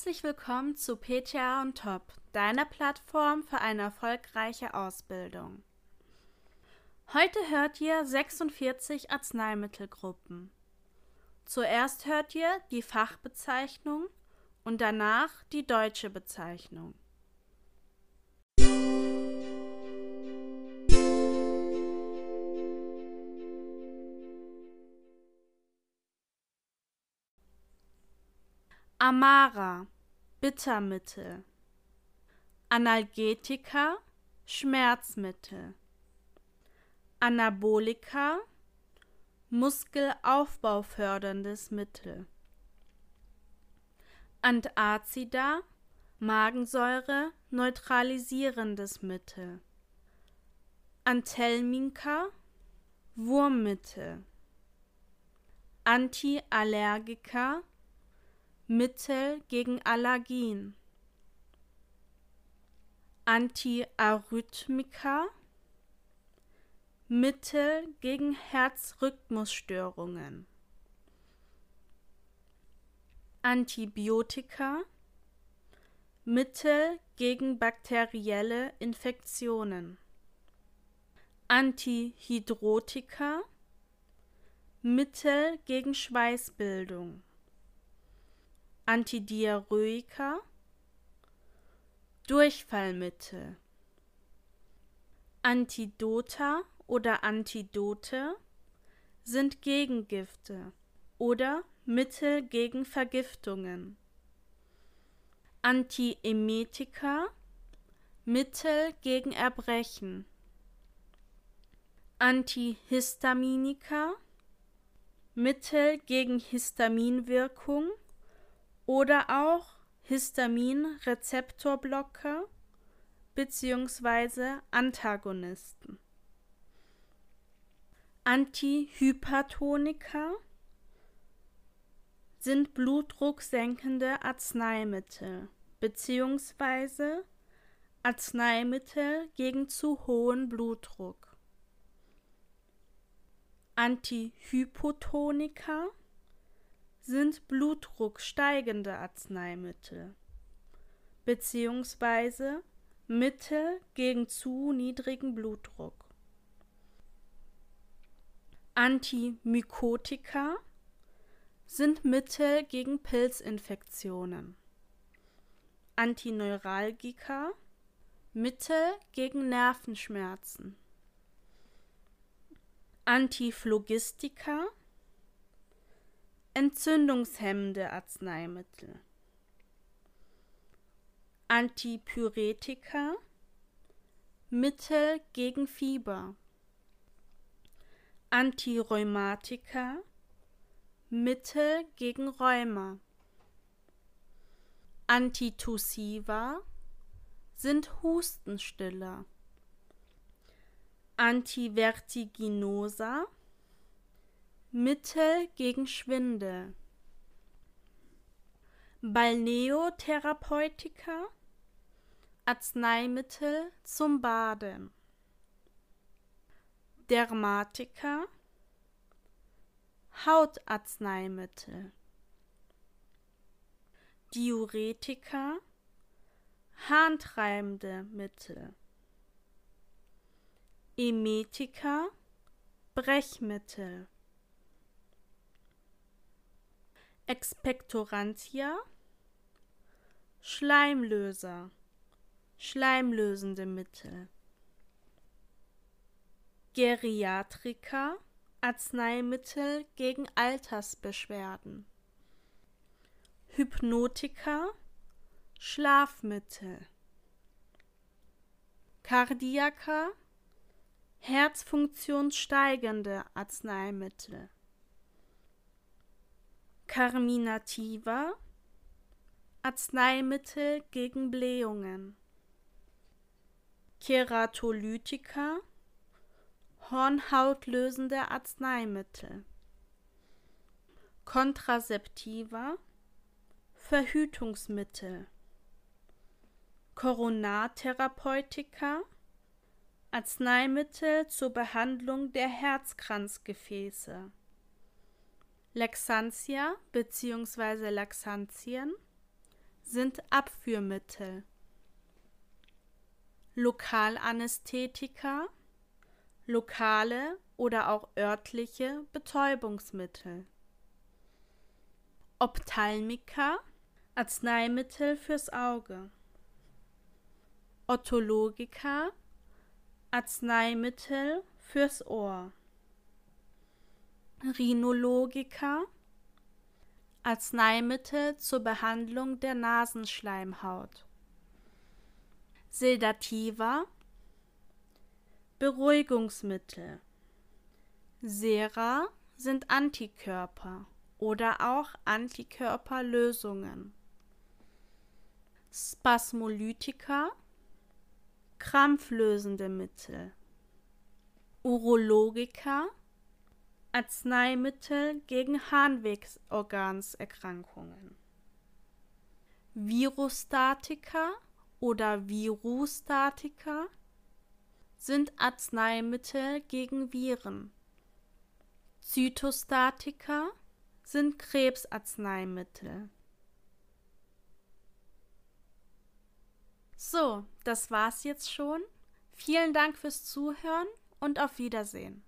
Herzlich willkommen zu PTA on Top, deiner Plattform für eine erfolgreiche Ausbildung. Heute hört ihr 46 Arzneimittelgruppen. Zuerst hört ihr die Fachbezeichnung und danach die deutsche Bezeichnung. Amara Bittermittel. Analgetika Schmerzmittel. Anabolika muskelaufbauförderndes Mittel. Antazida Magensäure neutralisierendes Mittel. Anthelminka Wurmmittel. Antiallergika Mittel gegen Allergien, Antiarrhythmika, Mittel gegen Herzrhythmusstörungen, Antibiotika, Mittel gegen bakterielle Infektionen, Antihydrotika, Mittel gegen Schweißbildung. Antidiarrhoika, Durchfallmittel, Antidota oder Antidote sind Gegengifte oder Mittel gegen Vergiftungen. Antiemetika Mittel gegen Erbrechen. Antihistaminika Mittel gegen Histaminwirkung oder auch Histaminrezeptorblocker bzw. Antagonisten. Antihypertonika sind blutdrucksenkende Arzneimittel bzw. Arzneimittel gegen zu hohen Blutdruck. Antihypotonika sind blutdrucksteigende Arzneimittel beziehungsweise Mittel gegen zu niedrigen Blutdruck. Antimykotika sind Mittel gegen Pilzinfektionen. Antineuralgika Mittel gegen Nervenschmerzen. Antiphlogistika entzündungshemmende Arzneimittel. Antipyretika Mittel gegen Fieber. Antirheumatika Mittel gegen Rheuma. Antitussiva sind Hustenstiller. Antivertiginosa Mittel gegen Schwindel. Balneotherapeutika Arzneimittel zum Baden. Dermatika Hautarzneimittel. Diuretika Harntreibende Mittel. Emetika Brechmittel. Expectorantia. Schleimlöser. Schleimlösende Mittel. Geriatrika Arzneimittel gegen Altersbeschwerden. Hypnotika Schlafmittel. Kardiaka Herzfunktionssteigernde Arzneimittel Carminativa Arzneimittel gegen Blähungen. Keratolytika Hornhautlösende Arzneimittel. Kontrazeptiva Verhütungsmittel. Koronartherapeutika Arzneimittel zur Behandlung der Herzkranzgefäße Laxantia bzw. Laxantien sind Abführmittel. Lokalanästhetika, lokale oder auch örtliche Betäubungsmittel. Ophthalmika, Arzneimittel fürs Auge. Otologika, Arzneimittel fürs Ohr. Rhinologika, Arzneimittel zur Behandlung der Nasenschleimhaut. Sedativa, Beruhigungsmittel. Sera sind Antikörper oder auch Antikörperlösungen. Spasmolytika, krampflösende Mittel. Urologika, Arzneimittel gegen Harnwegsorganserkrankungen. Virostatika oder Virustatika sind Arzneimittel gegen Viren. Zytostatika sind Krebsarzneimittel. So, das war's jetzt schon. Vielen Dank fürs Zuhören und auf Wiedersehen.